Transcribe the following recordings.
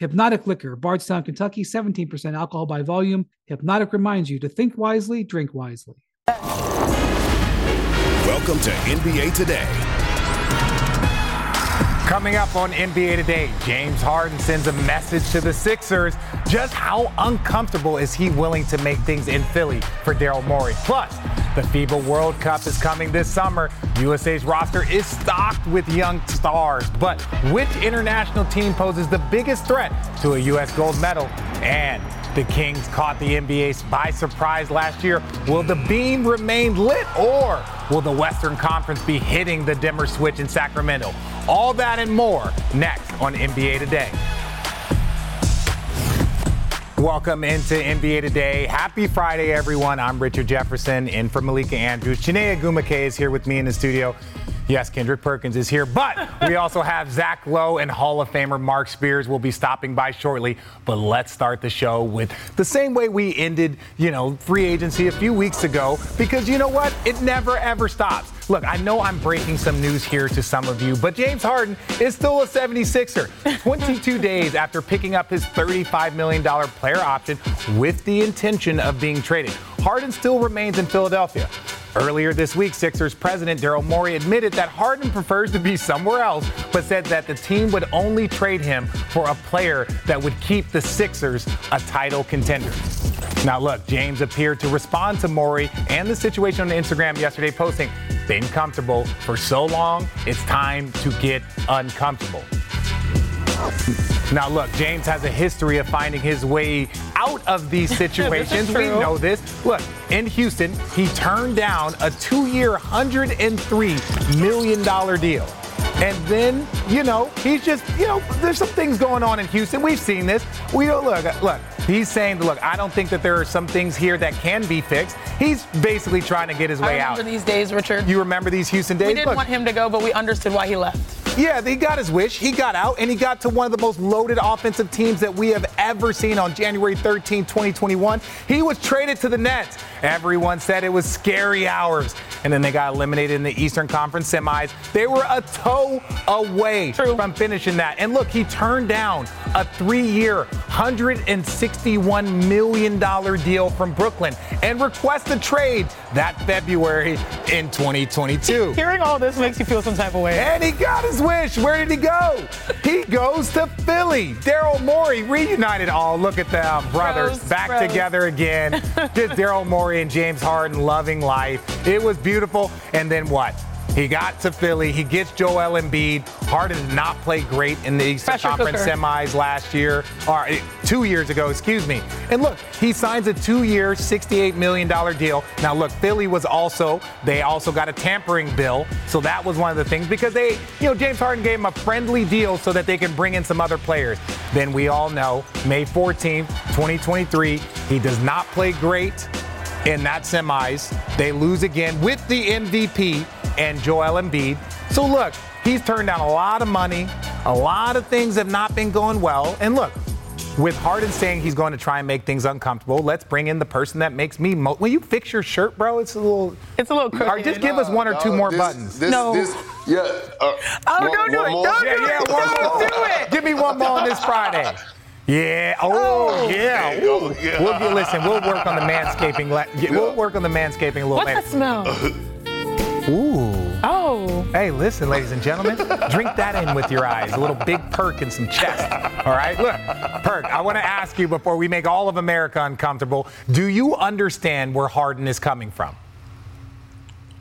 Hpnotiq Liquor, Bardstown, Kentucky, 17% alcohol by volume. Hpnotiq reminds you to think wisely, drink wisely. Welcome to NBA Today. Coming up on NBA Today, James Harden sends a message to the Sixers. Just how uncomfortable is he willing to make things in Philly for Daryl Morey? Plus, the FIBA World Cup is coming this summer. USA's roster is stocked with young stars. But which international team poses the biggest threat to a U.S. gold medal? And the Kings caught the NBA by surprise last year. Will the beam remain lit or will the Western Conference be hitting the dimmer switch in Sacramento? All that and more next on NBA Today. Welcome into NBA Today. Happy Friday, everyone. I'm Richard Jefferson in for Malika Andrews. Chiney Ogwumike is here with me in the studio. Yes, Kendrick Perkins is here, but we also have Zach Lowe and Hall of Famer Mark Spears will be stopping by shortly. But let's start the show with the same way we ended, you know, free agency a few weeks ago, because you know what? It never ever stops. Look, I know I'm breaking some news here to some of you, but James Harden is still a 76er. 22 days after picking up his $35 million player option with the intention of being traded. Harden still remains in Philadelphia. Earlier this week, Sixers president Daryl Morey admitted that Harden prefers to be somewhere else, but said that the team would only trade him for a player that would keep the Sixers a title contender. Now, look, James appeared to respond to Morey and the situation on Instagram yesterday, posting, Been comfortable for so long, it's time to get uncomfortable. Now, look, James has a history of finding his way out of these situations. we know this. Look, in Houston, he turned down a two year, $103 million deal. And then, you know, he's just, you know, there's some things going on in Houston. We've seen this. We don't look, look, he's saying, look, I don't think that there are some things here that can be fixed. He's basically trying to get his way out. remember these days, Richard. You remember these Houston days? we didn't Look, want him to go, but we understood why he left. Yeah, he got his wish. He got out and he got to one of the most loaded offensive teams that we have ever seen on January 13, 2021. He was traded to the Nets. Everyone said it was scary hours. And then they got eliminated in the Eastern Conference semis. They were a toe away True. from finishing that. And look, he turned down a three year, $161 million deal from Brooklyn and requested trade that February in 2022. Hearing all this makes you feel some type of way. And he got his wish. Where did he go? He goes to Philly. Daryl Morey reunited. Oh, look at them, brothers, back together again. Just Daryl Morey and James Harden loving life. It was beautiful. And then what? He got to Philly. He gets Joel Embiid. Harden did not play great in the Eastern Pressure Conference cooker. semis last year, or eh, two years ago, excuse me. And look, he signs a two-year, $68 million deal. Now, look, Philly was also, they also got a tampering bill. So that was one of the things because they, you know, James Harden gave him a friendly deal so that they can bring in some other players. Then we all know, May 14th, 2023, he does not play great in that semis. They lose again with the MVP and Joel Embiid. So look, he's turned down a lot of money. A lot of things have not been going well. And look, with Harden saying he's going to try and make things uncomfortable, let's bring in the person that makes me. Mo- Will you fix your shirt, bro? It's a little. It's a little crooked. Or just give us one or two No, more this- buttons. This, No. This, yeah. Uh, Oh, one- don't do it. more? Don't yeah, do yeah, it. one Don't more. do it. Give me one more on this Friday. Yeah. Oh, yeah. There you Yeah. We'll get, listen. We'll work on the manscaping. le- yeah, We'll work on the manscaping a little What's later. that smell? Ooh. Oh. Hey, listen, ladies and gentlemen, drink that in with your eyes. A little big perk and some chest. All right? Look, perk, I want to ask you before we make all of America uncomfortable do you understand where Harden is coming from?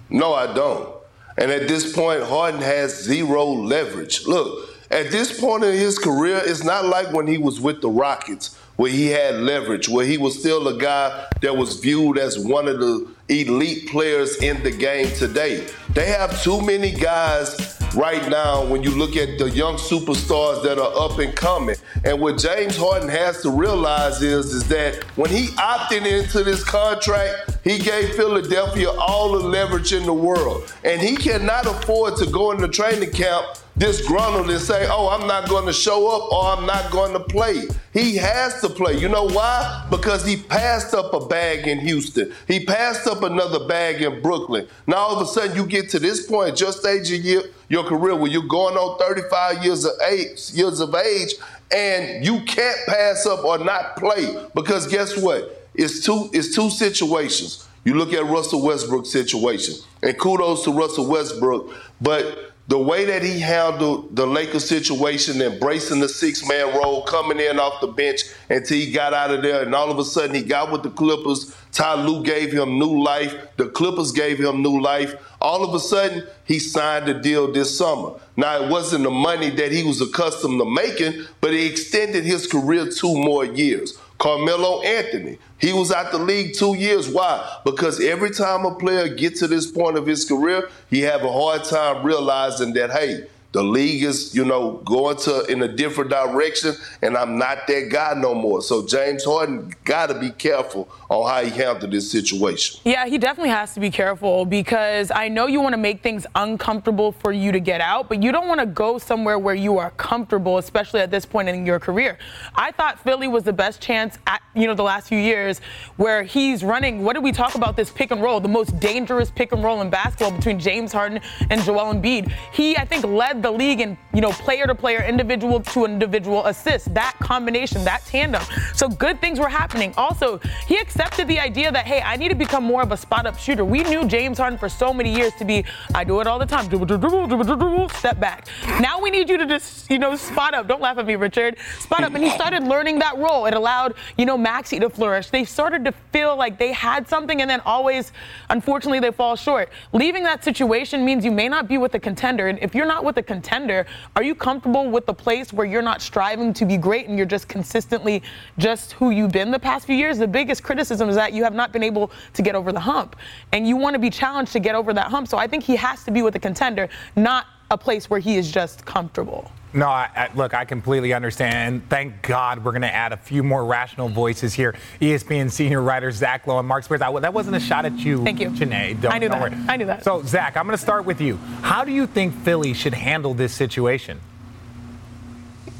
No, I don't. And at this point, Harden has zero leverage. Look, at this point in his career, it's not like when he was with the Rockets, where he had leverage, where he was still a guy that was viewed as one of the elite players in the game today. They have too many guys right now when you look at the young superstars that are up and coming. And what James Harden has to realize is, is that when he opted into this contract, he gave Philadelphia all the leverage in the world. And he cannot afford to go into training camp disgruntled and say, oh, I'm not going to show up or I'm not going to play. He has to play. You know why? Because he passed up a bag in Houston. He passed up another bag in Brooklyn. Now all of a sudden you get to this point, just age of year, your career, where you're going on 35 years of age, years of age, and you can't pass up or not play. Because guess what? It's two, it's two situations. You look at Russell Westbrook's situation, and kudos to Russell Westbrook, but the way that he handled the Lakers situation, embracing the six man role, coming in off the bench until he got out of there, and all of a sudden he got with the Clippers. Ty Lue gave him new life. The Clippers gave him new life. All of a sudden, he signed a deal this summer. Now, it wasn't the money that he was accustomed to making, but he extended his career two more years. Carmelo Anthony. He was out the league two years. Why? Because every time a player gets to this point of his career, he have a hard time realizing that, hey, the league is, you know, going to in a different direction, and I'm not that guy no more. So James Harden got to be careful on how he handled this situation. Yeah, he definitely has to be careful because I know you want to make things uncomfortable for you to get out, but you don't want to go somewhere where you are comfortable, especially at this point in your career. I thought Philly was the best chance at, you know, the last few years where he's running. What did we talk about this pick and roll? The most dangerous pick and roll in basketball between James Harden and Joel Embiid. He, I think, led the league in, you know, player to player, individual to individual assists. That combination, that tandem. So good things were happening. Also, he accepted the idea that, hey, I need to become more of a spot up shooter. We knew James Harden for so many years to be, I do it all the time, dribble, dribble, dribble, dribble, step back. Now we need you to just, you know, spot up. Don't laugh at me, Richard. Spot up. And he started learning that role. It allowed, you know, Maxey to flourish. They started to feel like they had something and then always, unfortunately, they fall short. Leaving that situation means you may not be with a contender. And if you're not with a contender, are you comfortable with the place where you're not striving to be great and you're just consistently just who you've been the past few years? The biggest criticism is that you have not been able to get over the hump. And you want to be challenged to get over that hump. So I think he has to be with a contender, not a place where he is just comfortable. No, I, I, look, I completely understand. And thank God we're going to add a few more rational voices here. ESPN senior writers Zach Lowe and Mark Spears. I, that wasn't a shot at you, Thank you. Janae. Don't, I knew that. Worry. I knew that. So, Zach, I'm going to start with you. How do you think Philly should handle this situation?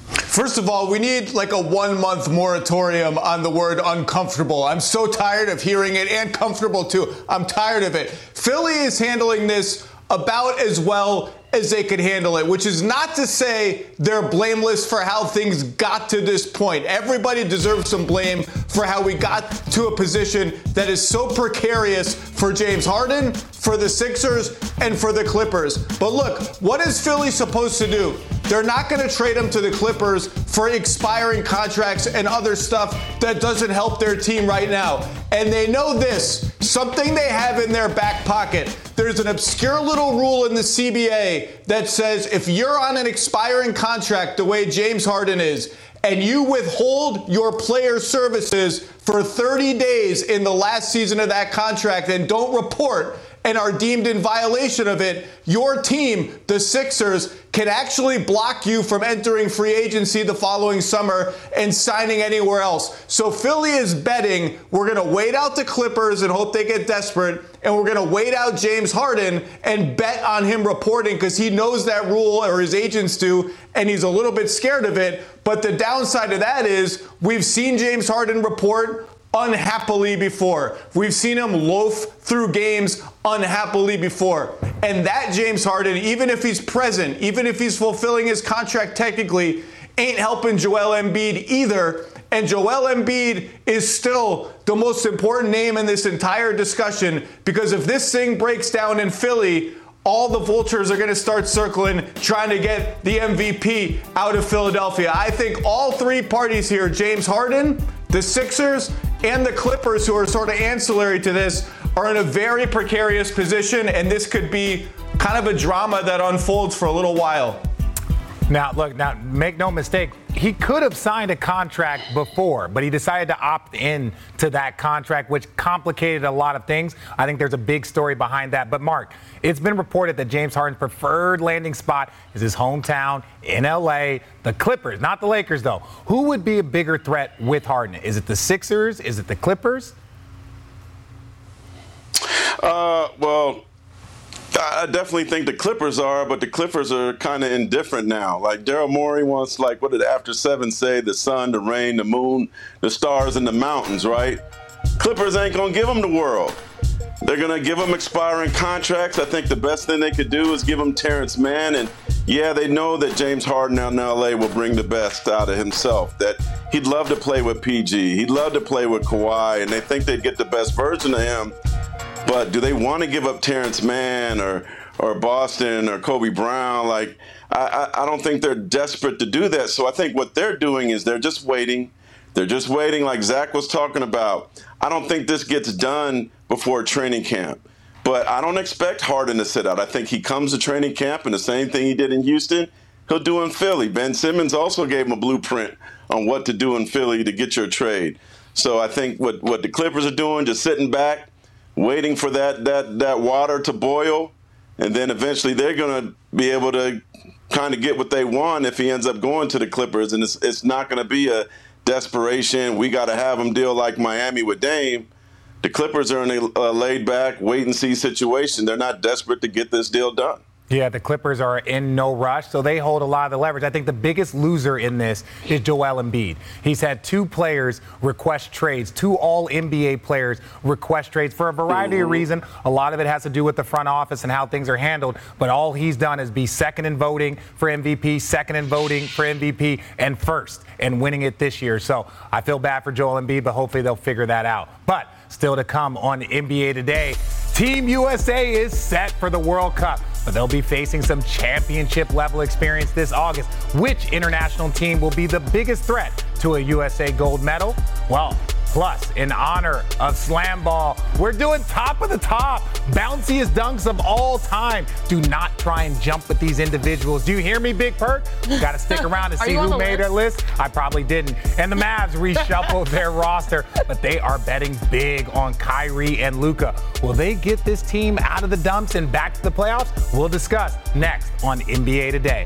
First of all, we need like a one month moratorium on the word uncomfortable. I'm so tired of hearing it and comfortable too. I'm tired of it. Philly is handling this about as well as they could handle it, which is not to say they're blameless for how things got to this point. Everybody deserves some blame for how we got to a position that is so precarious for James Harden, for the Sixers, and for the Clippers. But look, what is Philly supposed to do? They're not going to trade him to the Clippers for expiring contracts and other stuff that doesn't help their team right now. And they know this something they have in their back pocket. There's an obscure little rule in the CBA that says if you're on an expiring contract the way James Harden is, and you withhold your player services for 30 days in the last season of that contract and don't report and are deemed in violation of it, your team, the Sixers, can actually block you from entering free agency the following summer and signing anywhere else. So Philly is betting we're going to wait out the Clippers and hope they get desperate, and we're going to wait out James Harden and bet on him reporting because he knows that rule, or his agents do, and he's a little bit scared of it. But the downside of that is we've seen James Harden report unhappily before. We've seen him loaf through games unhappily before. And that James Harden, even if he's present, even if he's fulfilling his contract technically, ain't helping Joel Embiid either. And Joel Embiid is still the most important name in this entire discussion because if this thing breaks down in Philly, all the vultures are going to start circling trying to get the MVP out of Philadelphia. I think all three parties here, James Harden, the Sixers, and the Clippers, who are sort of ancillary to this, are in a very precarious position, and this could be kind of a drama that unfolds for a little while. Now, look, now make no mistake, he could have signed a contract before, but he decided to opt in to that contract, which complicated a lot of things. I think there's a big story behind that. But Mark, it's been reported that James Harden's preferred landing spot is his hometown in LA, the Clippers, not the Lakers though. Who would be a bigger threat with Harden? Is it the Sixers? Is it the Clippers? Uh, well, I definitely think the Clippers are, but the Clippers are kind of indifferent now. Like Daryl Morey wants, like, what did After Seven say? The sun, the rain, the moon, the stars, and the mountains, right? Clippers ain't gonna give them the world. They're gonna give them expiring contracts. I think the best thing they could do is give them Terance Mann, and yeah, they know that James Harden out in LA will bring the best out of himself. That he'd love to play with PG, he'd love to play with Kawhi, and they think they'd get the best version of him but do they want to give up Terance Mann or or Boston or Kobe Brown? Like, I, I, I don't think they're desperate to do that. So I think what they're doing is they're just waiting. They're just waiting, like Zach was talking about. I don't think this gets done before training camp. But I don't expect Harden to sit out. I think he comes to training camp and the same thing he did in Houston, he'll do in Philly. Ben Simmons also gave him a blueprint on what to do in Philly to get your trade. So I think what, what the Clippers are doing, just sitting back, waiting for that that that water to boil, and then eventually they're going to be able to kind of get what they want if he ends up going to the Clippers, and it's it's not going to be a desperation. We got to have him deal like Miami with Dame. The Clippers are in a, a laid back, wait and see situation. They're not desperate to get this deal done. Yeah, the Clippers are in no rush, so they hold a lot of the leverage. I think the biggest loser in this is Joel Embiid. He's had two players request trades, two all NBA players request trades for a variety of reasons. A lot of it has to do with the front office and how things are handled, but all he's done is be second in voting for MVP, second in voting for MVP, and first in winning it this year. So I feel bad for Joel Embiid, but hopefully they'll figure that out. But still to come on NBA Today, Team USA is set for the World Cup but they'll be facing some championship level experience this August. Which international team will be the biggest threat to a USA gold medal? Well, Plus, in honor of Slam Ball, we're doing top of the top, bounciest dunks of all time. Do not try and jump with these individuals. Do you hear me, Big Perk? Got to stick around to see who made our list. I probably didn't. And the Mavs reshuffled their roster, but they are betting big on Kyrie and Luka. Will they get this team out of the dumps and back to the playoffs? We'll discuss next on NBA Today.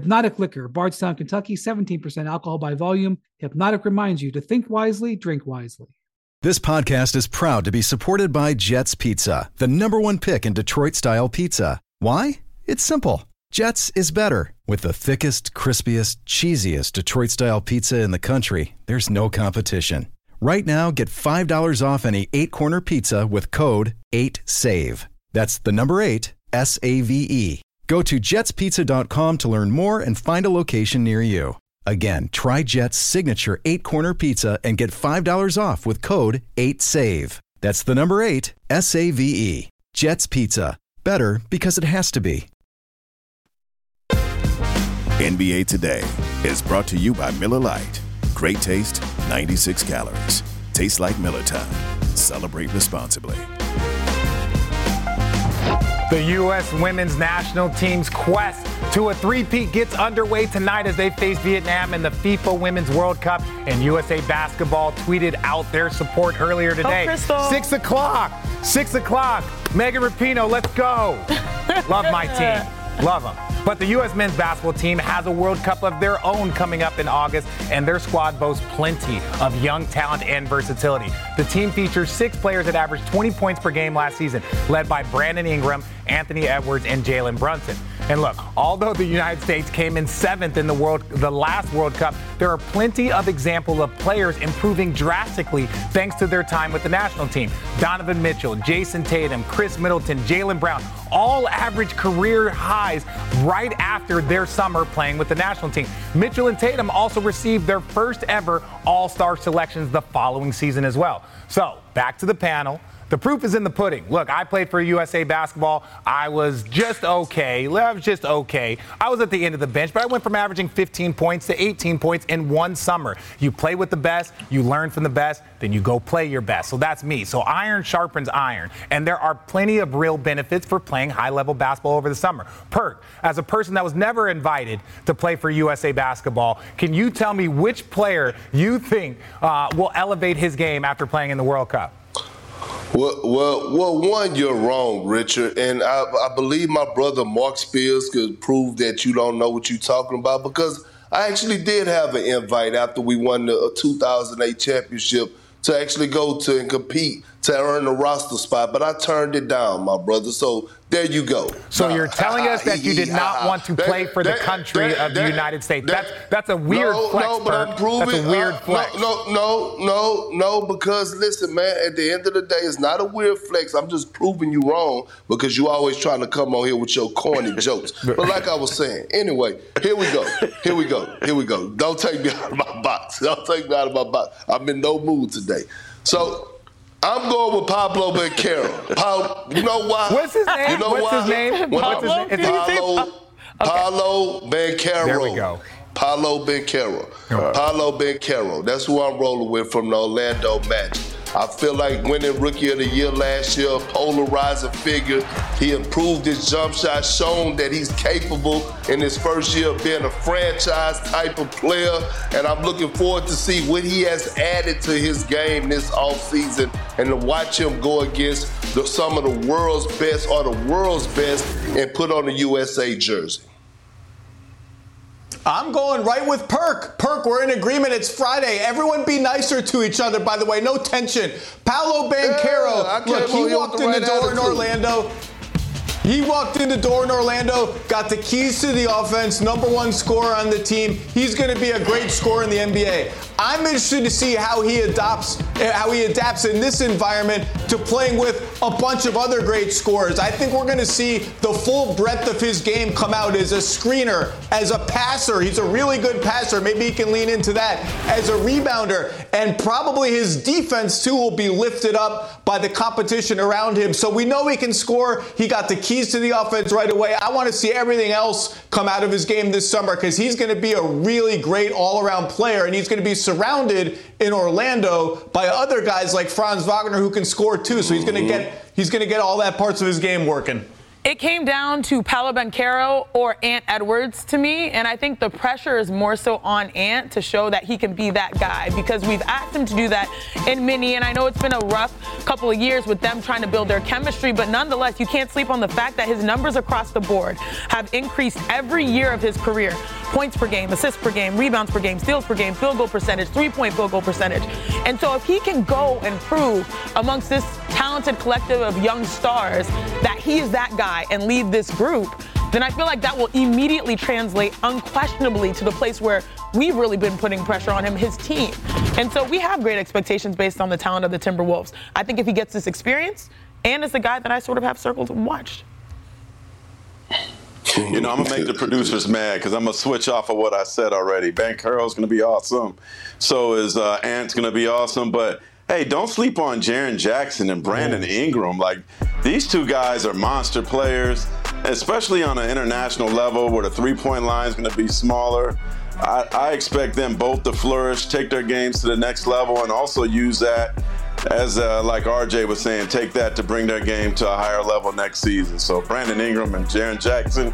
Hpnotiq Liquor, Bardstown, Kentucky, 17% alcohol by volume. Hpnotiq reminds you to think wisely, drink wisely. This podcast is proud to be supported by Jets Pizza, the number one pick in Detroit style pizza. Why? It's simple. Jets is better. With the thickest, crispiest, cheesiest Detroit style pizza in the country, there's no competition. Right now, get $5 off any eight corner pizza with code 8SAVE. That's the number eight, S A V E. Go to jetspizza.com to learn more and find a location near you. Again, try Jet's signature eight corner pizza and get $5 off with code 8SAVE. That's the number eight, S A V E. Jet's Pizza. Better because it has to be. NBA Today is brought to you by Miller Lite. Great taste, 96 calories. Tastes like Miller time. Celebrate responsibly. The U.S. women's national team's quest to a three-peat gets underway tonight as they face Vietnam in the FIFA Women's World Cup. And USA Basketball tweeted out their support earlier oh, today. Oh, Six o'clock. Six o'clock. Megan Rapinoe, let's go. Love my team. Love them. But the U.S. men's basketball team has a World Cup of their own coming up in August, and their squad boasts plenty of young talent and versatility. The team features six players that averaged 20 points per game last season, led by Brandon Ingram, Anthony Edwards, and Jalen Brunson. And look, although the United States came in seventh in the world, the last World Cup, there are plenty of examples of players improving drastically thanks to their time with the national team. Donovan Mitchell, Jayson Tatum, Khris Middleton, Jaylen Brown, all average career highs right after their summer playing with the national team. Mitchell and Tatum also received their first ever All Star selections the following season as well. So back to the panel. The proof is in the pudding. Look, I played for USA basketball. I was just okay. I was just okay. I was at the end of the bench, but I went from averaging 15 points to 18 points in one summer. You play with the best, you learn from the best, then you go play your best. So that's me. So iron sharpens iron. And there are plenty of real benefits for playing high level basketball over the summer. Perk, as a person that was never invited to play for USA basketball, can you tell me which player you think uh, will elevate his game after playing in the World Cup? Well, well, well, one, you're wrong, Richard, and I, I believe my brother Mark Spears could prove that you don't know what you're talking about because I actually did have an invite after we won the uh, 2008 championship to actually go to and compete to earn a roster spot, but I turned it down, my brother. So there you go. So you're telling us that you did not want to play for the country of the United States. That's that's a weird no, flex. No, but I'm proving that's a weird uh, flex. No, no, no, no, because listen, man. At the end of the day, it's not a weird flex. I'm just proving you wrong because you always trying to come on here with your corny jokes. But like I was saying, anyway, here we go. Here we go. Here we go. Don't take me out of my box. Don't take me out of my box. I'm in no mood today. So I'm going with Pablo Banchero. Pa- you know why? What's his name? You know What's why? his name? When What's his name? It- Paolo, Paolo Banchero. There we go. Paolo Banchero. Paolo Banchero. That's who I'm rolling with from the Orlando Magic. I feel like winning Rookie of the Year last year, polarizing figure. He improved his jump shot, shown that he's capable in his first year of being a franchise type of player. And I'm looking forward to see what he has added to his game this offseason and to watch him go against the, some of the world's best or the world's best and put on the USA jersey. I'm going right with Perk. Perk, we're in agreement. It's Friday. Everyone be nicer to each other, by the way. No tension. Paolo Banchero, Yeah, look, he walked the in the right door in. Orlando. He walked in the door in Orlando, got the keys to the offense, number one scorer on the team. He's going to be a great scorer in the NBA. I'm interested to see how he adopts, eh, how he adapts in this environment to playing with a bunch of other great scorers. I think we're going to see the full breadth of his game come out as a screener, as a passer. He's a really good passer. Maybe he can lean into that as a rebounder, and probably his defense too will be lifted up by the competition around him. So we know he can score. He got the keys to the offense right away. I want to see everything else come out of his game this summer because he's going to be a really great all-around player, and he's going to be surrounded in Orlando by other guys like Franz Wagner who can score too. So he's going to get he's going to get all that parts of his game working. It came down to Paolo Banchero or Ant Edwards to me, and I think the pressure is more so on Ant to show that he can be that guy because we've asked him to do that in Mini, and I know it's been a rough couple of years with them trying to build their chemistry, but nonetheless, you can't sleep on the fact that his numbers across the board have increased every year of his career. Points per game, assists per game, rebounds per game, steals per game, field goal percentage, three-point field goal percentage. And so if he can go and prove amongst this talented collective of young stars that he is that guy and lead this group, then I feel like that will immediately translate unquestionably to the place where we've really been putting pressure on him, his team. And so we have great expectations based on the talent of the Timberwolves. I think if he gets this experience and is the guy that I sort of have circled and watched. You know, I'm gonna make the producers mad because I'm gonna switch off of what I said already. Banchero's gonna be awesome. So is uh, Ant's gonna be awesome. But hey, don't sleep on Jaren Jackson and Brandon Ingram. Like these two guys are monster players, especially on an international level where the three-point line is gonna be smaller. I, I expect them both to flourish, take their games to the next level, and also use that as uh, like RJ was saying, take that to bring their game to a higher level next season. So Brandon Ingram and Jaren Jackson,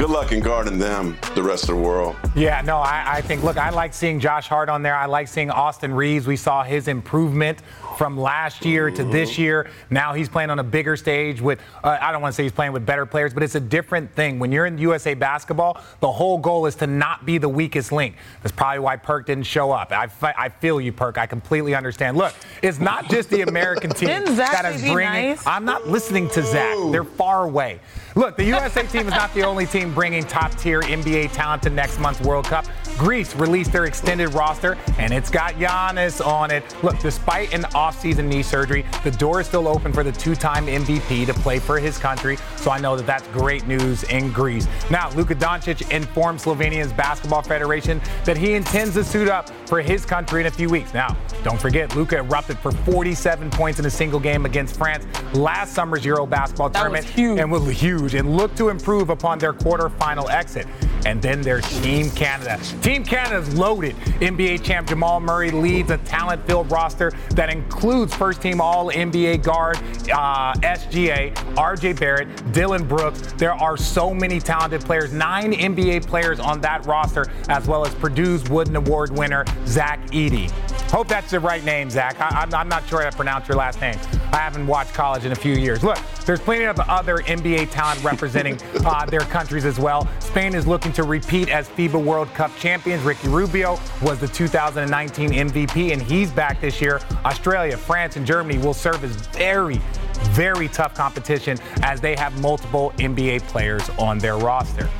good luck in guarding them the rest of the world. Yeah, no, I, I think, look, I like seeing Josh Hart on there. I like seeing Austin Reaves. We saw his improvement from last year to this year. Now he's playing on a bigger stage with, uh, I don't want to say he's playing with better players, but it's a different thing. When you're in USA basketball, the whole goal is to not be the weakest link. That's probably why Perk didn't show up. I, I feel you, Perk. I completely understand. Look, it's not just the American team that is bringing. Nice? I'm not listening to Zach. They're far away. Look, the USA team is not the only team bringing top tier NBA talent to next month's World Cup. Greece released their extended roster, and it's got Giannis on it. Look, despite an offseason knee surgery, the door is still open for the two time MVP to play for his country. So I know that that's great news in Greece. Now, Luka Doncic informed Slovenia's Basketball Federation that he intends to suit up for his country in a few weeks. Now, don't forget, Luka erupted for 47 points in a single game against France last summer's Euro basketball that tournament. Was huge. And was huge and looked to improve upon their quarterfinal exit. And then there's Team Canada. Team Canada's loaded. NBA champ Jamal Murray leads a talent filled roster that includes first team All NBA guard uh, SGA, RJ Barrett, Dillon Brooks. There are so many talented players, nine NBA players on that roster, as well as Purdue's Wooden Award winner, Zach Edey. Hope that's the right name, Zach. I, am not sure how to pronounce your last name. I haven't watched college in a few years. Look, there's plenty of other NBA talent representing uh, their countries as well. Spain is looking to repeat as FIBA World Cup champions. Ricky Rubio was the 2019 MVP, and he's back this year. Australia, France, and Germany will serve as very, very tough competition as they have multiple NBA players on their roster.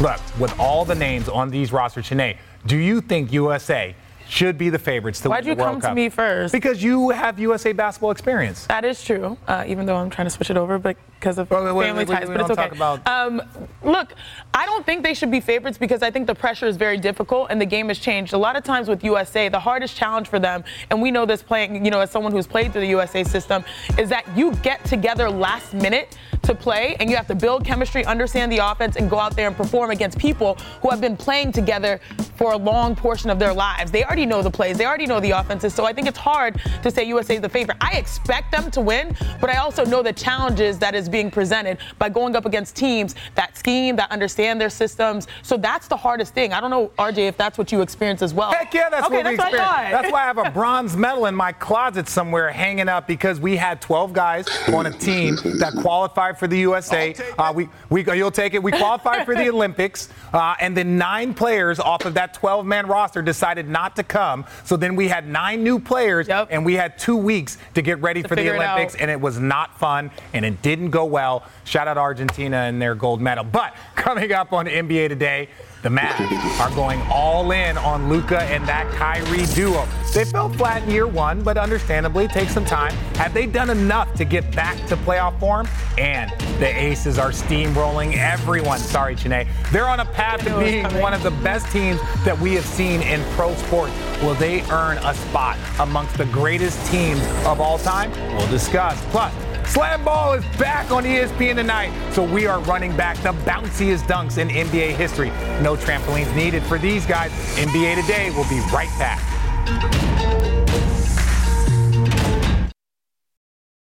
Look, with all the names on these rosters, Chiney, do you think USA should be the favorites to Why'd win the World Cup. Why'd you come to me first? Because you have USA basketball experience. That is true, uh, even though I'm trying to switch it over, but because of well, family ties, but it's okay. About... Um, look, I don't think they should be favorites because I think the pressure is very difficult and the game has changed. A lot of times with USA, the hardest challenge for them, and we know this playing, you know, as someone who's played through the USA system, is that you get together last minute to play and you have to build chemistry, understand the offense, and go out there and perform against people who have been playing together for a long portion of their lives. They already know the plays, they already know the offenses, so I think it's hard to say USA is the favorite. I expect them to win, but I also know the challenges that is being presented by going up against teams that scheme, that understand their systems. So that's the hardest thing. I don't know, RJ, if that's what you experience as well. Heck yeah, that's okay, what we that's experience. What that's why I have a bronze medal in my closet somewhere hanging up because we had 12 guys on a team that qualified for the USA. Uh, we, we, you'll take it. We qualified for the Olympics, uh, and then nine players off of that 12-man roster decided not to come. So then we had nine new players, yep. and we had two weeks to get ready to for the Olympics, and it was not fun, and it didn't go well. Shout out Argentina and their gold medal. But coming up on NBA Today, the Mavs are going all in on Luka and that Kyrie duo. They fell flat in year one, but understandably, take some time. Have they done enough to get back to playoff form? And the Aces are steamrolling everyone. Sorry, Chiney. They're on a path to being one of the best teams that we have seen in pro sports. Will they earn a spot amongst the greatest teams of all time? We'll discuss. Plus, Slam Ball is back on ESPN tonight, so we are running back the bounciest dunks in NBA history. No trampolines needed for these guys. NBA Today will be right back.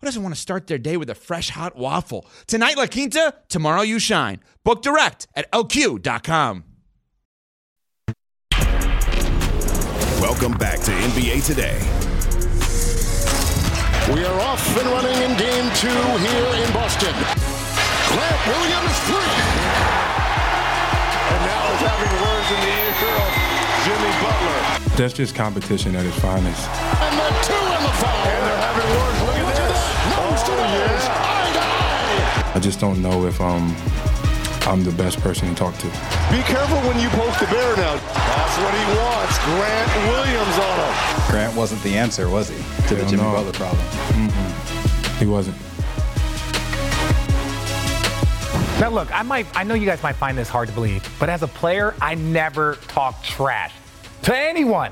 who doesn't want to start their day with a fresh hot waffle? Tonight, La Quinta, tomorrow, you shine. Book direct at lq.com. Welcome back to NBA Today. We are off and running in game two here in Boston. Grant Williams, three. And now is having words in the ear of Jimmy Butler. That's just competition at its finest. And the two in the foul. And they're having words. I just don't know if um, I'm the best person to talk to. Be careful when you poke the bear now. That's what he wants. Grant Williams on him. Grant wasn't the answer, was he, to the Hell Jimmy no. Butler problem? Mm-mm. He wasn't. Now, look, I might, I know you guys might find this hard to believe, but as a player, I never talk trash to anyone.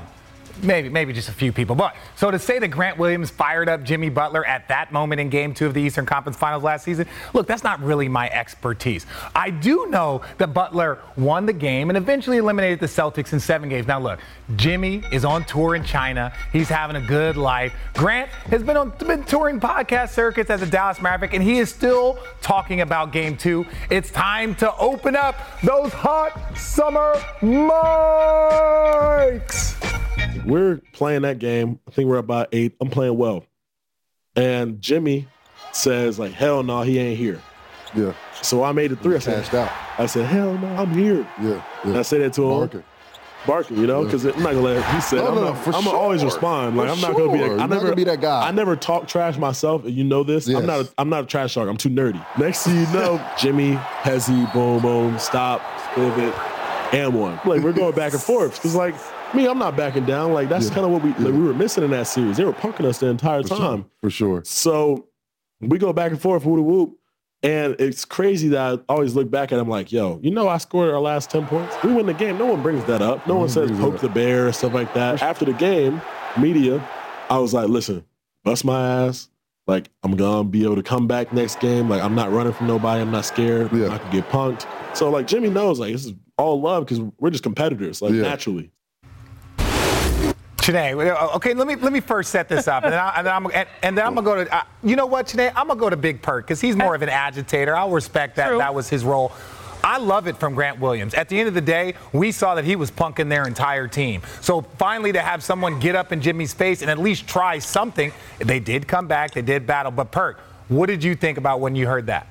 Maybe, maybe just a few people. But so to say that Grant Williams fired up Jimmy Butler at that moment in game two of the Eastern Conference Finals last season, look, that's not really my expertise. I do know that Butler won the game and eventually eliminated the Celtics in seven games. Now, look, Jimmy is on tour in China. He's having a good life. Grant has been on been touring podcast circuits as a Dallas Maverick, and he is still talking about game two. It's time to open up those hot summer mics. We're playing that game. I think we're about eight. I'm playing well. And Jimmy says, like, hell no, he ain't here. Yeah. So I made it three. I said, out. I said, hell no, I'm here. Yeah. And I said that to him. Barking. You know, because I'm not gonna let. He said, No, I'm, no, not, no, I'm gonna always sure. respond. Like For I'm not gonna be. sure. That, I You're never gonna be that guy. I never talk trash myself, and you know this. Yes. I'm not. A, I'm not a trash talker. I'm too nerdy. Next thing you know, Jimmy, Hezzy, boom, boom, stop, pivot, and one. Like we're going back and forth because like. Me, I'm not backing down. Like that's Yeah. kind of what we like, we were missing in that series. They were punking us the entire For sure. time. For sure. So we go back and forth, whoop whoop. And it's crazy that I always look back at him like, yo, you know, I scored our last 10 points. We win the game. No one brings that up. No one mm-hmm. says poke the bear or stuff like that. After the game, media, I was like, listen, bust my ass. Like, I'm going to be able to come back next game. Like, I'm not running from nobody. I'm not scared. Yeah. I can get punked. So, like, Jimmy knows, like, this is all love because we're just competitors, like, Yeah. naturally. Chiney, okay, let me let me first set this up, and then, I, and then I'm and, and then I'm gonna go to. Uh, you know what, Chiney? I'm gonna go to Big Perk because he's more of an agitator. I'll respect that. That was his role. I love it from Grant Williams. At the end of the day, we saw that he was punking their entire team. So finally, to have someone get up in Jimmy's face and at least try something, they did come back, they did battle. But Perk, what did you think about when you heard that?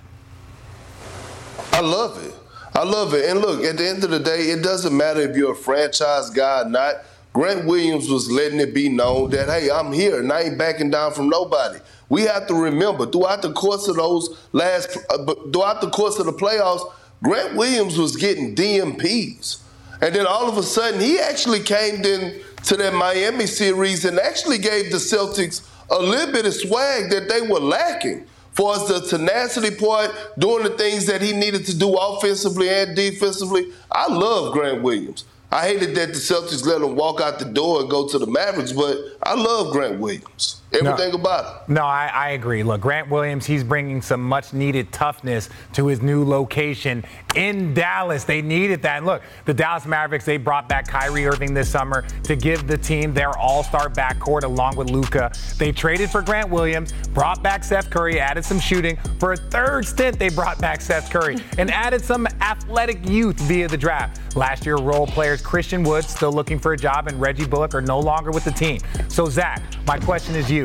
I love it. I love it. And look, at the end of the day, it doesn't matter if you're a franchise guy or not. Grant Williams was letting it be known that, hey, I'm here and I ain't backing down from nobody. We have to remember throughout the course of those last, uh, throughout the course of the playoffs, Grant Williams was getting DNPs. And then all of a sudden, he actually came in to that Miami series and actually gave the Celtics a little bit of swag that they were lacking. For us, the tenacity part, doing the things that he needed to do offensively and defensively. I love Grant Williams. I hated that the Celtics let him walk out the door and go to the Mavericks, but I love Grant Williams. Everything about him. No, I, I agree. Look, Grant Williams, he's bringing some much needed toughness to his new location in Dallas. They needed that. And look, the Dallas Mavericks, they brought back Kyrie Irving this summer to give the team their all star backcourt along with Luka. They traded for Grant Williams, brought back Seth Curry, added some shooting. For a third stint, they brought back Seth Curry and added some athletic youth via the draft. Last year, role players Christian Wood, still looking for a job, and Reggie Bullock are no longer with the team. So, Zach, my question is you.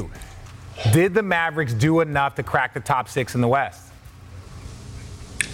Did the Mavericks do enough to crack the top six in the West?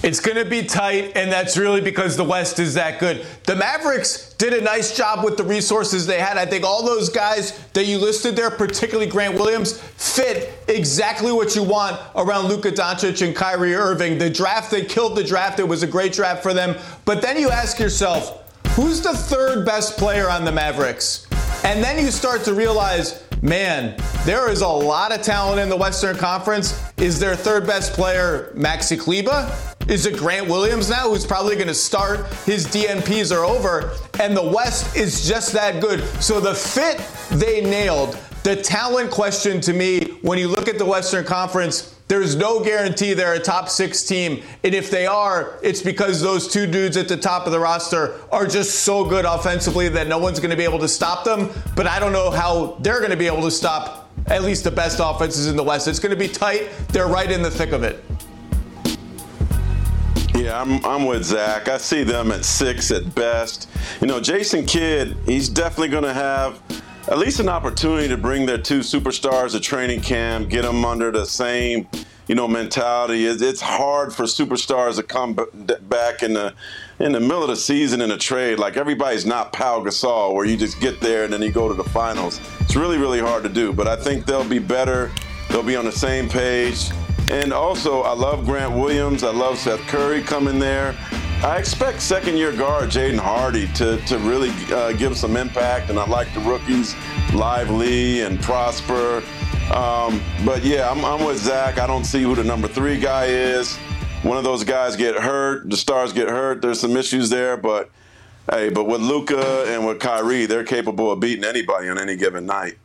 It's going to be tight, and that's really because the West is that good. The Mavericks did a nice job with the resources they had. I think all those guys that you listed there, particularly Grant Williams, fit exactly what you want around Luka Doncic and Kyrie Irving. The draft, they killed the draft. It was a great draft for them. But then you ask yourself, who's the third best player on the Mavericks? And then you start to realize, man, there is a lot of talent in the Western Conference. Is their third best player Maxi Kleber? Is it Grant Williams now, who's probably going to start? His DNPs are over, and the West is just that good. So the fit they nailed. The talent question to me, when you look at the Western Conference, there's no guarantee they're a top six team. And if they are, it's because those two dudes at the top of the roster are just so good offensively that no one's going to be able to stop them. But I don't know how they're going to be able to stop at least the best offenses in the West. It's going to be tight. They're right in the thick of it. Yeah, I'm, I'm with Zach. I see them at six at best. You know, Jason Kidd, he's definitely going to have at least an opportunity to bring their two superstars to training camp, get them under the same, you know, mentality. It's, hard for superstars to come back in the in the middle of the season in a trade. Like everybody's not Pau Gasol, where you just get there and then you go to the finals. It's really, really hard to do. But I think they'll be better. They'll be on the same page. And also, I love Grant Williams. I love Seth Curry coming there. I expect second year guard Jaden Hardy to, to really uh, give some impact, and I like the rookies, Lively and Prosper. Um, but yeah, I'm, I'm with Zach. I don't see who the number three guy is. One of those guys get hurt, the stars get hurt. There's some issues there, but hey, but with Luka and with Kyrie, they're capable of beating anybody on any given night.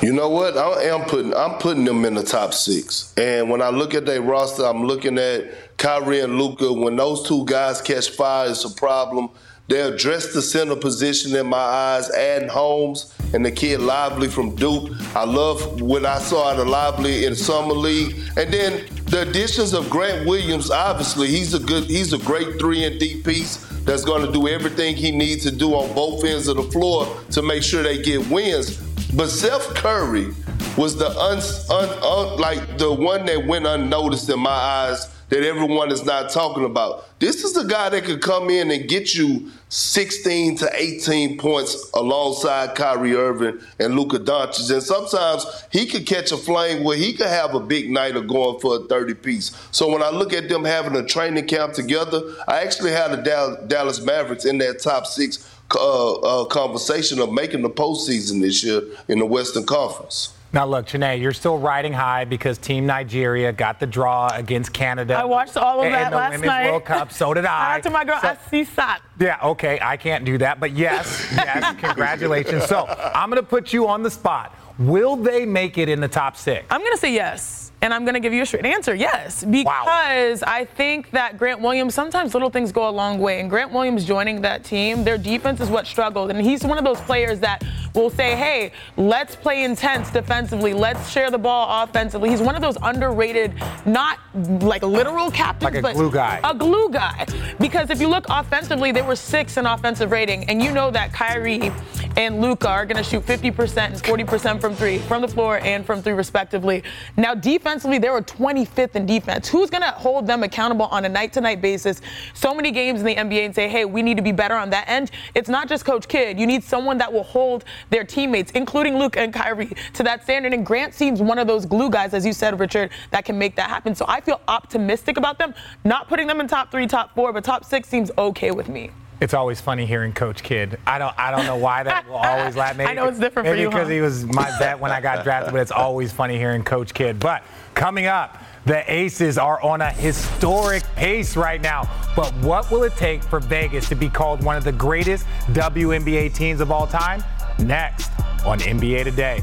You know what? I am putting I'm putting them in the top six. And when I look at their roster, I'm looking at Kyrie and Luka. When those two guys catch fire, it's a problem. They address the center position in my eyes, adding Holmes and the kid Lively from Duke. I love what I saw out of Lively in summer league, and then the additions of Grant Williams. Obviously, he's a good, he's a great three and D piece that's going to do everything he needs to do on both ends of the floor to make sure they get wins. But Seth Curry was the un, un, un, like the one that went unnoticed in my eyes that everyone is not talking about. This is the guy that could come in and get you 16 to 18 points alongside Kyrie Irving and Luka Doncic. And sometimes he could catch a flame where he could have a big night of going for a 30 piece. So when I look at them having a training camp together, I actually had the Dallas Mavericks in that top six uh, uh, conversation of making the postseason this year in the Western Conference. Now, look, Chiney, you're still riding high because Team Nigeria got the draw against Canada. I watched all of that in the last Women's night. World Cup. So did I. Shout out to my girl So- Asisat. Yeah, okay, I can't do that, but yes, yes, congratulations. So I'm going to put you on the spot. Will they make it in the top six? I'm going to say yes. And I'm going to give you a straight answer yes. Because I think that Grant Williams, sometimes little things go a long way. And Grant Williams joining that team, their defense is what struggled. And he's one of those players that will say, hey, let's play intense defensively. Let's share the ball offensively. He's one of those underrated, not like literal captains, Like a but glue guy. a glue guy. Because if you look offensively, they were six in offensive rating. And you know that Kyrie and Luka are going to shoot 50% and 40% from three, from the floor and from three, respectively. Now, defensively, they were 25th in defense. Who's going to hold them accountable on a night to night basis? So many games in the NBA and say, hey, we need to be better on that end. It's not just Coach Kidd. You need someone that will hold their teammates, including Luke and Kyrie, to that standard. And Grant seems one of those glue guys, as you said, Richard, that can make that happen. So I feel optimistic about them. Not putting them in top three, top four, but top six seems okay with me. It's always funny hearing Coach Kidd. I don't, I don't know why that will always laugh. Maybe, I know it's different for you. maybe you, because huh? he was my vet when I got drafted, but it's always funny hearing Coach Kidd. But coming up, the Aces are on a historic pace right now. But what will it take for Vegas to be called one of the greatest WNBA teams of all time? Next on NBA Today.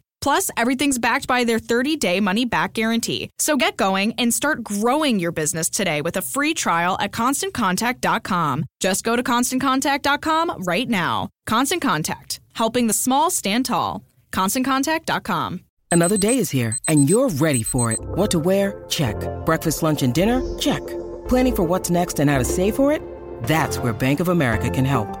Plus, everything's backed by their 30 day money back guarantee. So get going and start growing your business today with a free trial at constantcontact.com. Just go to constantcontact.com right now. Constant Contact, helping the small stand tall. ConstantContact.com. Another day is here, and you're ready for it. What to wear? Check. Breakfast, lunch, and dinner? Check. Planning for what's next and how to save for it? That's where Bank of America can help.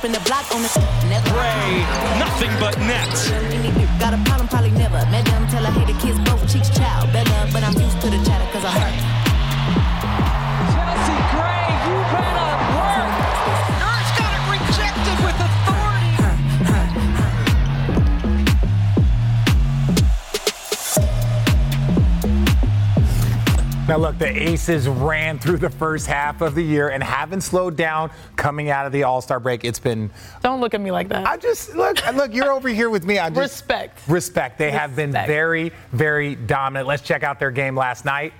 Spin the block on the? Ray, nothing but net. Got a problem, probably never. Met them, tell her, hey, the kids both cheeks child better, but I'm used to the chatter, cause I heard Now, look, the Aces ran through the first half of the year and haven't slowed down coming out of the All Star break. It's been. Don't look at me like that. I just look, look. You're over here with me. I just respect. Respect. They have been very, very dominant. Let's check out their game last night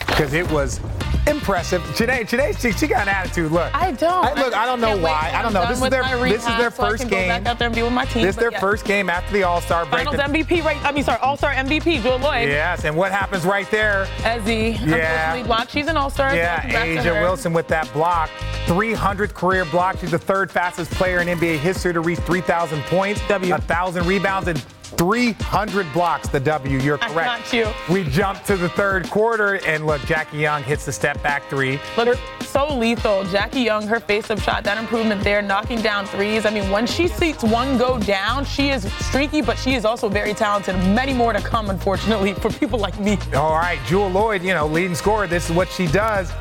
because it was impressive. Today, today she, she got an attitude. Look, I don't. I, look, I don't know why. I don't know. This is their this is their so first go game. back out there and be with my team. This is their yeah. first game after the All Star break. Finals MVP, right? I mean, sorry, All Star MVP, Jewell Loyd. Yes, and what happens right there? Ezzy, Yeah. blocked. She's an All Star. Yeah, A'ja Wilson with that block. 300th career block. She's the third fastest player in NBA history to reach 3,000 points, W. 1,000 rebounds, and 300 blocks. The W. You're correct. you. We jump to the third quarter, and look, Jackie Young hits the step back three. Look, so lethal. Jackie Young, her face-up shot, that improvement there, knocking down threes. I mean, when she sees one go down, she is streaky, but she is also very talented. Many more to come, unfortunately, for people like me. All right, Jewell Loyd, you know, leading scorer. This is what she does.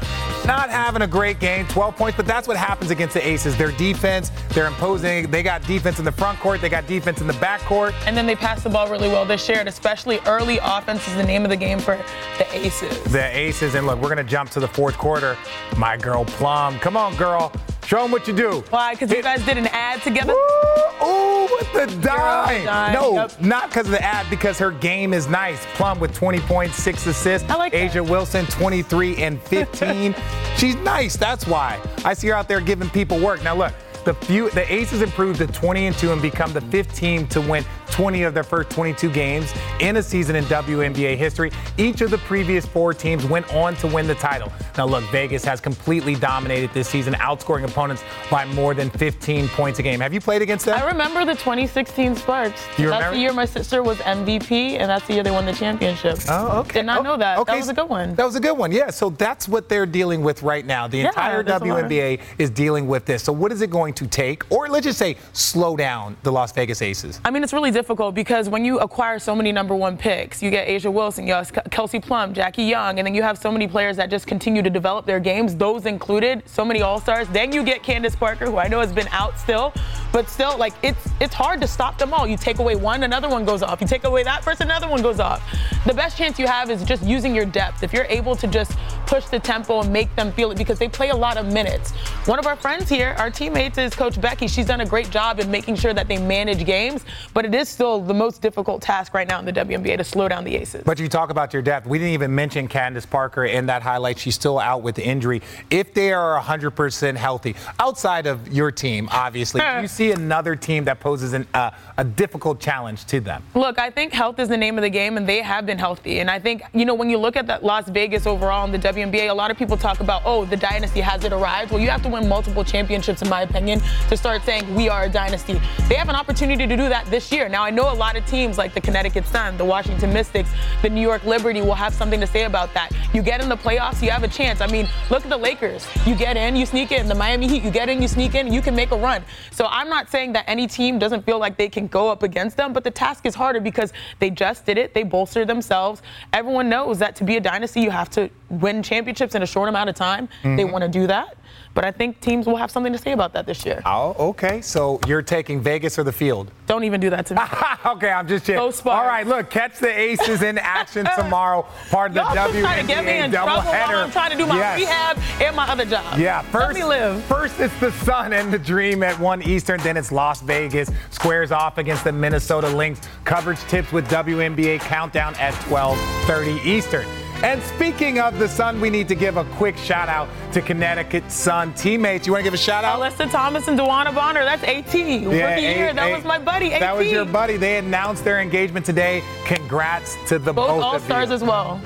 Not having a great game, 12 points, but that's what happens against the Aces. Their defense, they're imposing. They got defense in the front court, they got defense in the back court. And then they pass the ball really well. They shared, especially early offense is the name of the game for the Aces. The Aces, and look, we're going to jump to the fourth quarter. My girl Plum, come on, girl. Show them what you do. Why? Because you guys did an ad together? Ooh, with the dime. dime, No, yep. not because of the ad, because her game is nice. Plum with 20 points, six assists. I like that. A'ja Wilson, 23 and 15. She's nice. That's why. I see her out there giving people work. Now, look. The few, the Aces improved to 20 and 2 and become the fifth team to win 20 of their first 22 games in a season in WNBA history. Each of the previous four teams went on to win the title. Now, look, Vegas has completely dominated this season, outscoring opponents by more than 15 points a game. Have you played against them? I remember the 2016 Sparks. You that's remember? the year my sister was MVP, and that's the year they won the championship. Oh, okay. Did not Oh, know that. okay. That was a good one. That was a good one. Yeah. So that's what they're dealing with right now. The Yeah, entire. WNBA is dealing with this. So what is it going to take, or let's just say, slow down the Las Vegas Aces? I mean, it's really difficult because when you acquire so many number one picks, you get A'ja Wilson, you have Kelsey Plum, Jackie Young, and then you have so many players that just continue to develop their games, those included, so many All Stars. Then you get Candace Parker, who I know has been out still, but still, like it's it's hard to stop them all. You take away one, another one goes off. You take away that person, another one goes off. The best chance you have is just using your depth. If you're able to just push the tempo and make them feel it, because they play a lot of minutes. One of our friends here, our teammates, is Coach Becky. She's done a great job in making sure that they manage games, but it is still the most difficult task right now in the WNBA to slow down the Aces. But you talk about your depth. We didn't even mention Candace Parker in that highlight. She's still out with the injury. If they are 100% healthy, outside of your team, obviously, do you see another team that poses an, uh, a difficult challenge to them? Look, I think health is the name of the game, and they have been healthy. And I think, you know, when you look at that Las Vegas overall in the WNBA, a lot of people talk about, oh, the dynasty has it arrived. Well, you have to win multiple championships, in my opinion, to start saying we are a dynasty. They have an opportunity to do that this year. Now, I know a lot of teams like the Connecticut Sun, the Washington Mystics, the New York Liberty will have something to say about that. You get in the playoffs, you have a chance. I mean, look at the Lakers. You get in, you sneak in. The Miami Heat, you get in, you sneak in, you can make a run. So I'm not saying that any team doesn't feel like they can go up against them, but the task is harder because they just did it. They bolstered themselves. Everyone knows that to be a dynasty, you have to win championships in a short amount of time. They Mhm. want to do that. But I think teams will have something to say about that this year. Oh, okay. So you're taking Vegas or the field? Don't even do that to me. okay, I'm just kidding. Go Sparks. All right, look, catch the Aces in action tomorrow. Part of the WNBA trying to get me in trouble while doubleheader. I'm trying to do my Yes. rehab and my other job. Yeah, first, first it's the Sun and the Dream at 1 Eastern, then it's Las Vegas. Squares off against the Minnesota Lynx. Coverage tips with WNBA countdown at 12:30 Eastern. And speaking of the Sun, we need to give a quick shout out to Connecticut Sun teammates. You want to give a shout out? Alyssa Thomas and DeWanna Bonner. That's AT. Rookie year. A- That A- was my buddy. AT. That was your buddy. They announced their engagement today. Congrats to the Both both All. Stars as well.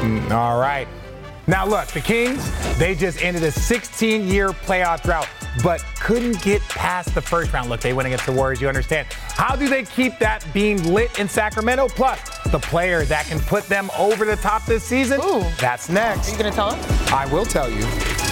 Mm, All right. Now, look, the Kings, they just ended a 16 year playoff drought, but couldn't get past the first round. Look, they went against the Warriors, you understand. How do they keep that beam lit in Sacramento? Plus, the player that can put them over the top this season? That's next. Are you going to tell us? I will tell you.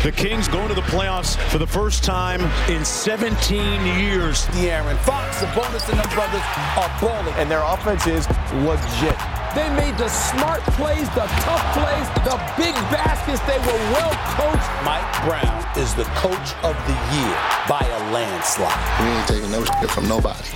The Kings going to the playoffs for the first time in 17 years. De'Aaron Fox, Sabonis, and them brothers are balling. And their offense is legit. They made the smart plays, the tough plays, the big baskets. They were well coached. Mike Brown is the coach of the year by a landslide. We ain't taking no shit from nobody.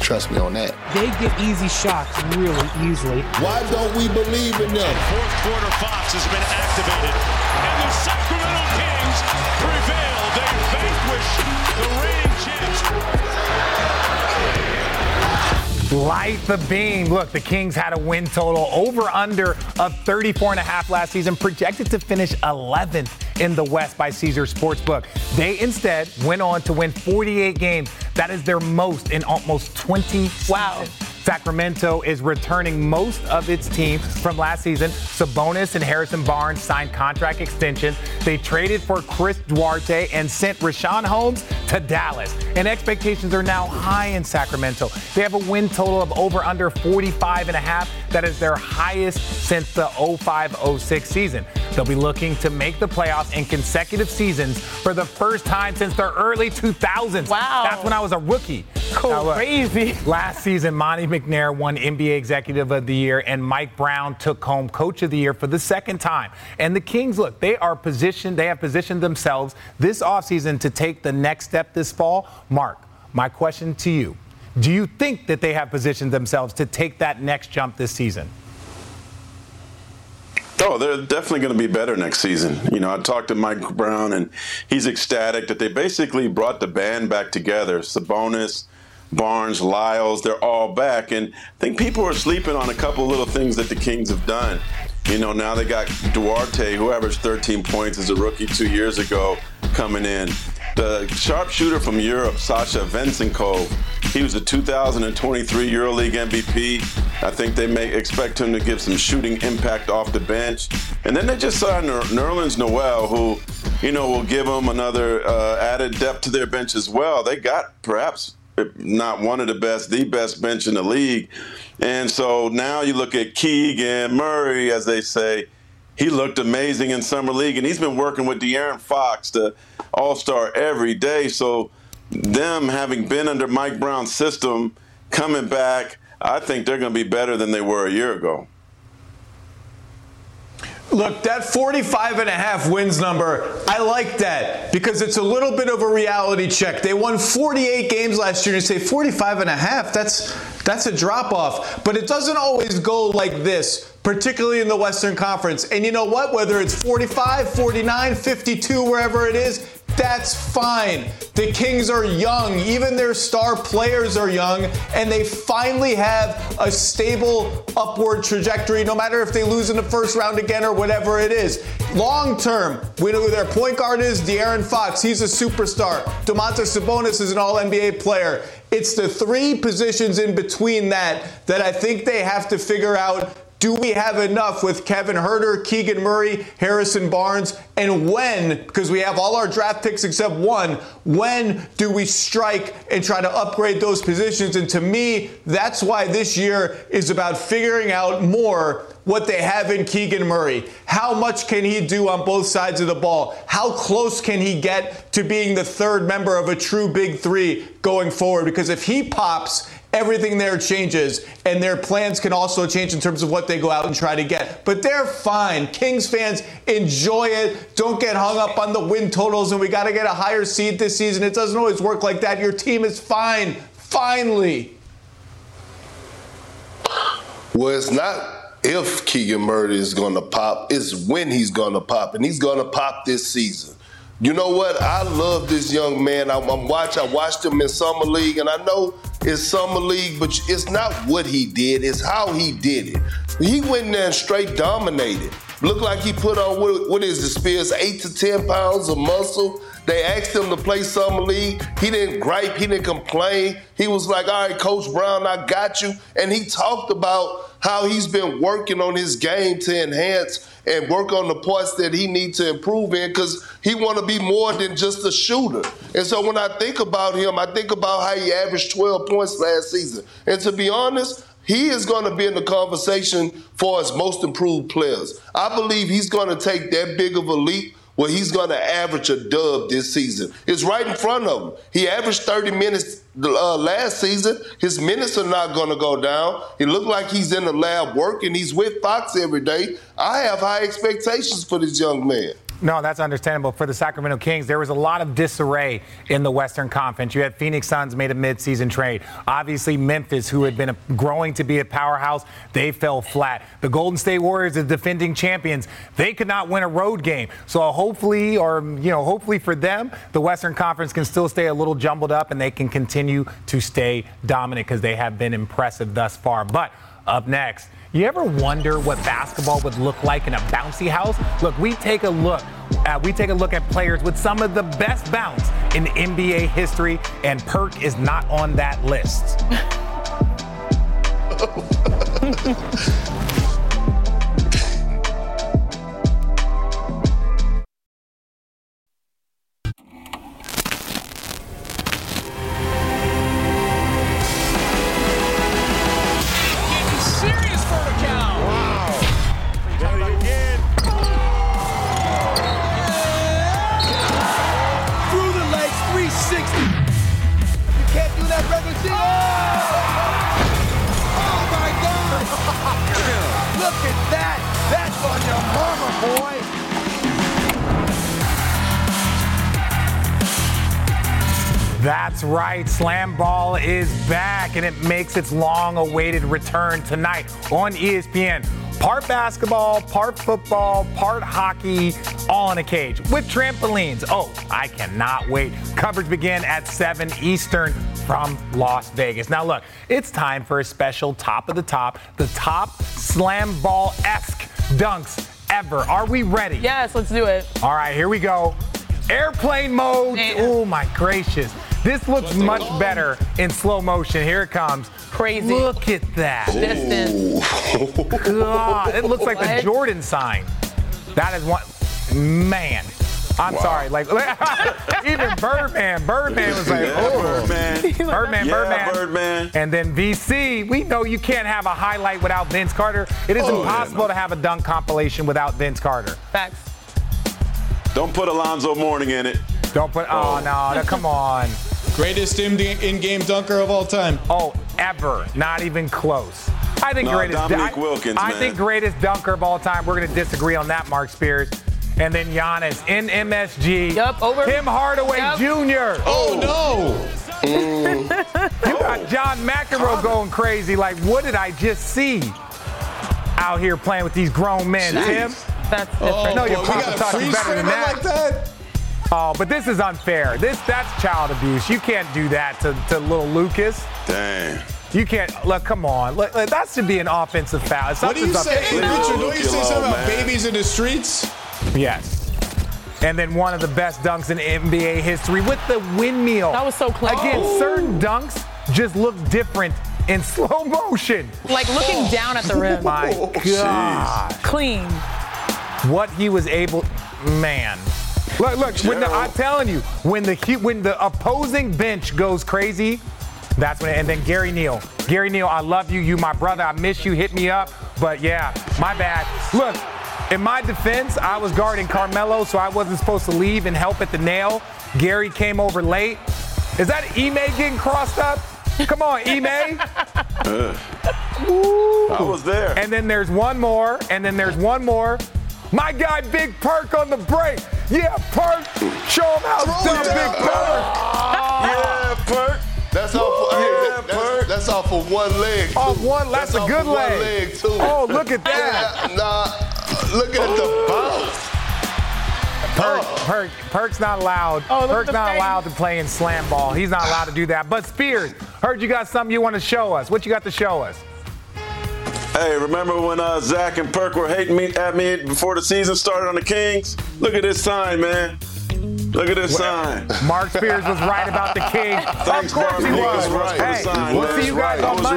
Trust me on that. They get easy shots really easily. Why don't we believe in them? Fourth quarter Fox has been activated. And the Sacramento Kings prevail. They vanquish the reigning champs. Light the beam. Look, the Kings had a win total over under of 34 and a half last season, projected to finish 11th in the West by Caesar Sportsbook. They instead went on to win 48 games. That is their most in almost 20 Wow. seasons. Sacramento is returning most of its team from last season. Sabonis and Harrison Barnes signed contract extensions. They traded for Chris Duarte and sent Richaun Holmes to Dallas. And expectations are now high in Sacramento. They have a win total of over under 45 and a half. That is their highest since the 05-06 season. They'll be looking to make the playoffs in consecutive seasons for the first time since the early 2000s. Wow. That's when I was a rookie. Now, look, Crazy. Last season, Monte McNair won NBA Executive of the Year, and Mike Brown took home Coach of the Year for the second time. And the Kings, look, they are positioned, they have positioned themselves this offseason to take the next step this fall. Mark, my question to you do you think that they have positioned themselves to take that next jump this season? Oh, they're definitely going to be better next season. You know, I talked to Mike Brown, and he's ecstatic that they basically brought the band back together. Sabonis, Barnes, Lyles, they're all back. And I think people are sleeping on a couple little things that the Kings have done. You know, now they got Duarte, who averaged 13 points as a rookie two years ago, coming in. The sharpshooter from Europe, Sasha Vezenkov, he was a 2023 EuroLeague MVP. I think they may expect him to give some shooting impact off the bench. And then they just signed Ner- Nerlens Noel, who, you know, will give them another uh, added depth to their bench as well. They got perhaps not one of the best, the best bench in the league. And so now you look at Keegan Murray, as they say, he looked amazing in summer league, and he's been working with De'Aaron Fox, the All Star, every day. So them having been under Mike Brown's system, coming back, I think they're going to be better than they were a year ago. Look, that 45 and a half wins number, I like that because it's a little bit of a reality check. They won 48 games last year and you say 45 and a half, that's that's a drop off. But it doesn't always go like this, particularly in the Western Conference. And you know what? Whether it's 45, 49, 52, wherever it is, that's fine. The Kings are young. Even their star players are young, and they finally have a stable upward trajectory, no matter if they lose in the first round again or whatever it is. Long term, we know who their point guard is De'Aaron Fox. He's a superstar. Domantas Sabonis is an all NBA player. It's the three positions in between that that I think they have to figure out do we have enough with Kevin Huerter, Keegan Murray, Harrison Barnes? And when, because we have all our draft picks except one, when do we strike and try to upgrade those positions? And to me, that's why this year is about figuring out more what they have in Keegan Murray. How much can he do on both sides of the ball? How close can he get to being the third member of a true big three going forward? Because if he pops, everything there changes, and their plans can also change in terms of what they go out and try to get. But they're fine. Kings fans enjoy it. Don't get hung up on the win totals, and we got to get a higher seed this season. It doesn't always work like that. Your team is fine. Finally. Well, it's not if Keegan Murray is going to pop, it's when he's going to pop, and he's going to pop this season. You know what? I love this young man. I'm, I'm watch. I watched him in summer league, and I know it's summer league, but it's not what he did; it's how he did it. He went there and straight dominated. Looked like he put on what, what is the Spears eight to ten pounds of muscle. They asked him to play summer league. He didn't gripe. He didn't complain. He was like, "All right, Coach Brown, I got you." And he talked about how he's been working on his game to enhance and work on the parts that he needs to improve in because he want to be more than just a shooter. And so when I think about him, I think about how he averaged 12 points last season. And to be honest, he is going to be in the conversation for his most improved players. I believe he's going to take that big of a leap where he's going to average a dub this season. It's right in front of him. He averaged 30 minutes uh, last season. His minutes are not going to go down. He looked like he's in the lab working. He's with Fox every day. I have high expectations for this young man. No, that's understandable. For the Sacramento Kings, there was a lot of disarray in the Western Conference. You had Phoenix Suns made a midseason trade. Obviously, Memphis, who had been a, growing to be a powerhouse, they fell flat. The Golden State Warriors, the defending champions, they could not win a road game. So hopefully, or you know, hopefully for them, the Western Conference can still stay a little jumbled up and they can continue to stay dominant because they have been impressive thus far. But up next. You ever wonder what basketball would look like in a bouncy house? Look, we take a look. Uh, we take a look at players with some of the best bounce in NBA history, and Perk is not on that list. That's right. Slam Ball is back, and it makes its long awaited return tonight on ESPN. Part basketball, part football, part hockey, all in a cage with trampolines. Oh, I cannot wait. Coverage begin at 7 Eastern from Las Vegas. Now, look, it's time for a special top of the top, the top slam ball esque dunks ever. Are we ready? Yes, let's do it. All right, here we go. Airplane mode. Oh, my gracious. This looks much better in slow motion. Here it comes. Crazy. Look at that. Distance. God, it looks like the Jordan sign. That is one. Man. I'm wow. sorry. Like even Birdman, Birdman was like, yeah, oh, Birdman, Birdman, yeah, Birdman, Birdman. And then VC, we know you can't have a highlight without Vince Carter. It is oh, impossible yeah, no. to have a dunk compilation without Vince Carter. Facts. Don't put Alonzo Mourning in it. Don't put. Oh, oh no, come on. Greatest in-game dunker of all time. Oh, ever. Not even close. I think no, greatest. Dominique Wilkins, I, man. Think greatest dunker of all time. We're going to disagree on that, Mark Spears. And then Giannis in MSG. Yep, over. Tim Hardaway yep. Jr. Oh, no. Mm. you got John McEnroe going crazy. Like, what did I just see out here playing with these grown men, Jeez. Tim? That's different. Oh, no, your boy, papa taught you better than that. Like that. Oh, but this is unfair. This that's child abuse. You can't do that to, to little Lucas. Dang. You can't look. Come on, look, look, that should be an offensive foul. What do you say, hey, Richard? Don't you say something about babies in the streets? Yes. And then one of the best dunks in NBA history with the windmill. That was so close. Again, oh. certain dunks just look different in slow motion. Like looking down at the rim. My oh, God. Clean. What he was able, man. Look, look. When the, I'm telling you, when the when the opposing bench goes crazy, that's when. And then Gary Neal, Gary Neal, I love you. You my brother. I miss you. Hit me up. But yeah, my bad. Look, in my defense, I was guarding Carmelo, so I wasn't supposed to leave and help at the nail. Gary came over late. Is that Ime getting crossed up? Come on, Ime. I was there. And then there's one more, and then there's one more. My guy, Big Perk on the break. Yeah, Perk. Show him how dumb Big Perk. yeah, Perk. That's off. For, yeah, that's, Perk. That's off for one leg. Too. Off one. That's, that's a good leg. One leg too. Oh, look at that. Yeah, nah, look at the bounce. Perk, oh. Perk, Perk's not allowed. Oh, Perk's not face. allowed to play in slam ball. He's not allowed to do that. But Spears, heard you got something you want to show us. What you got to show us? Hey, remember when uh, Zach and Perk were hating me at me before the season started on the Kings? Look at this sign, man. Look at this sign. Mark Spears was right about the Kings. Thanks, of course he was. He was right. Hey, we'll see you guys I on Monday.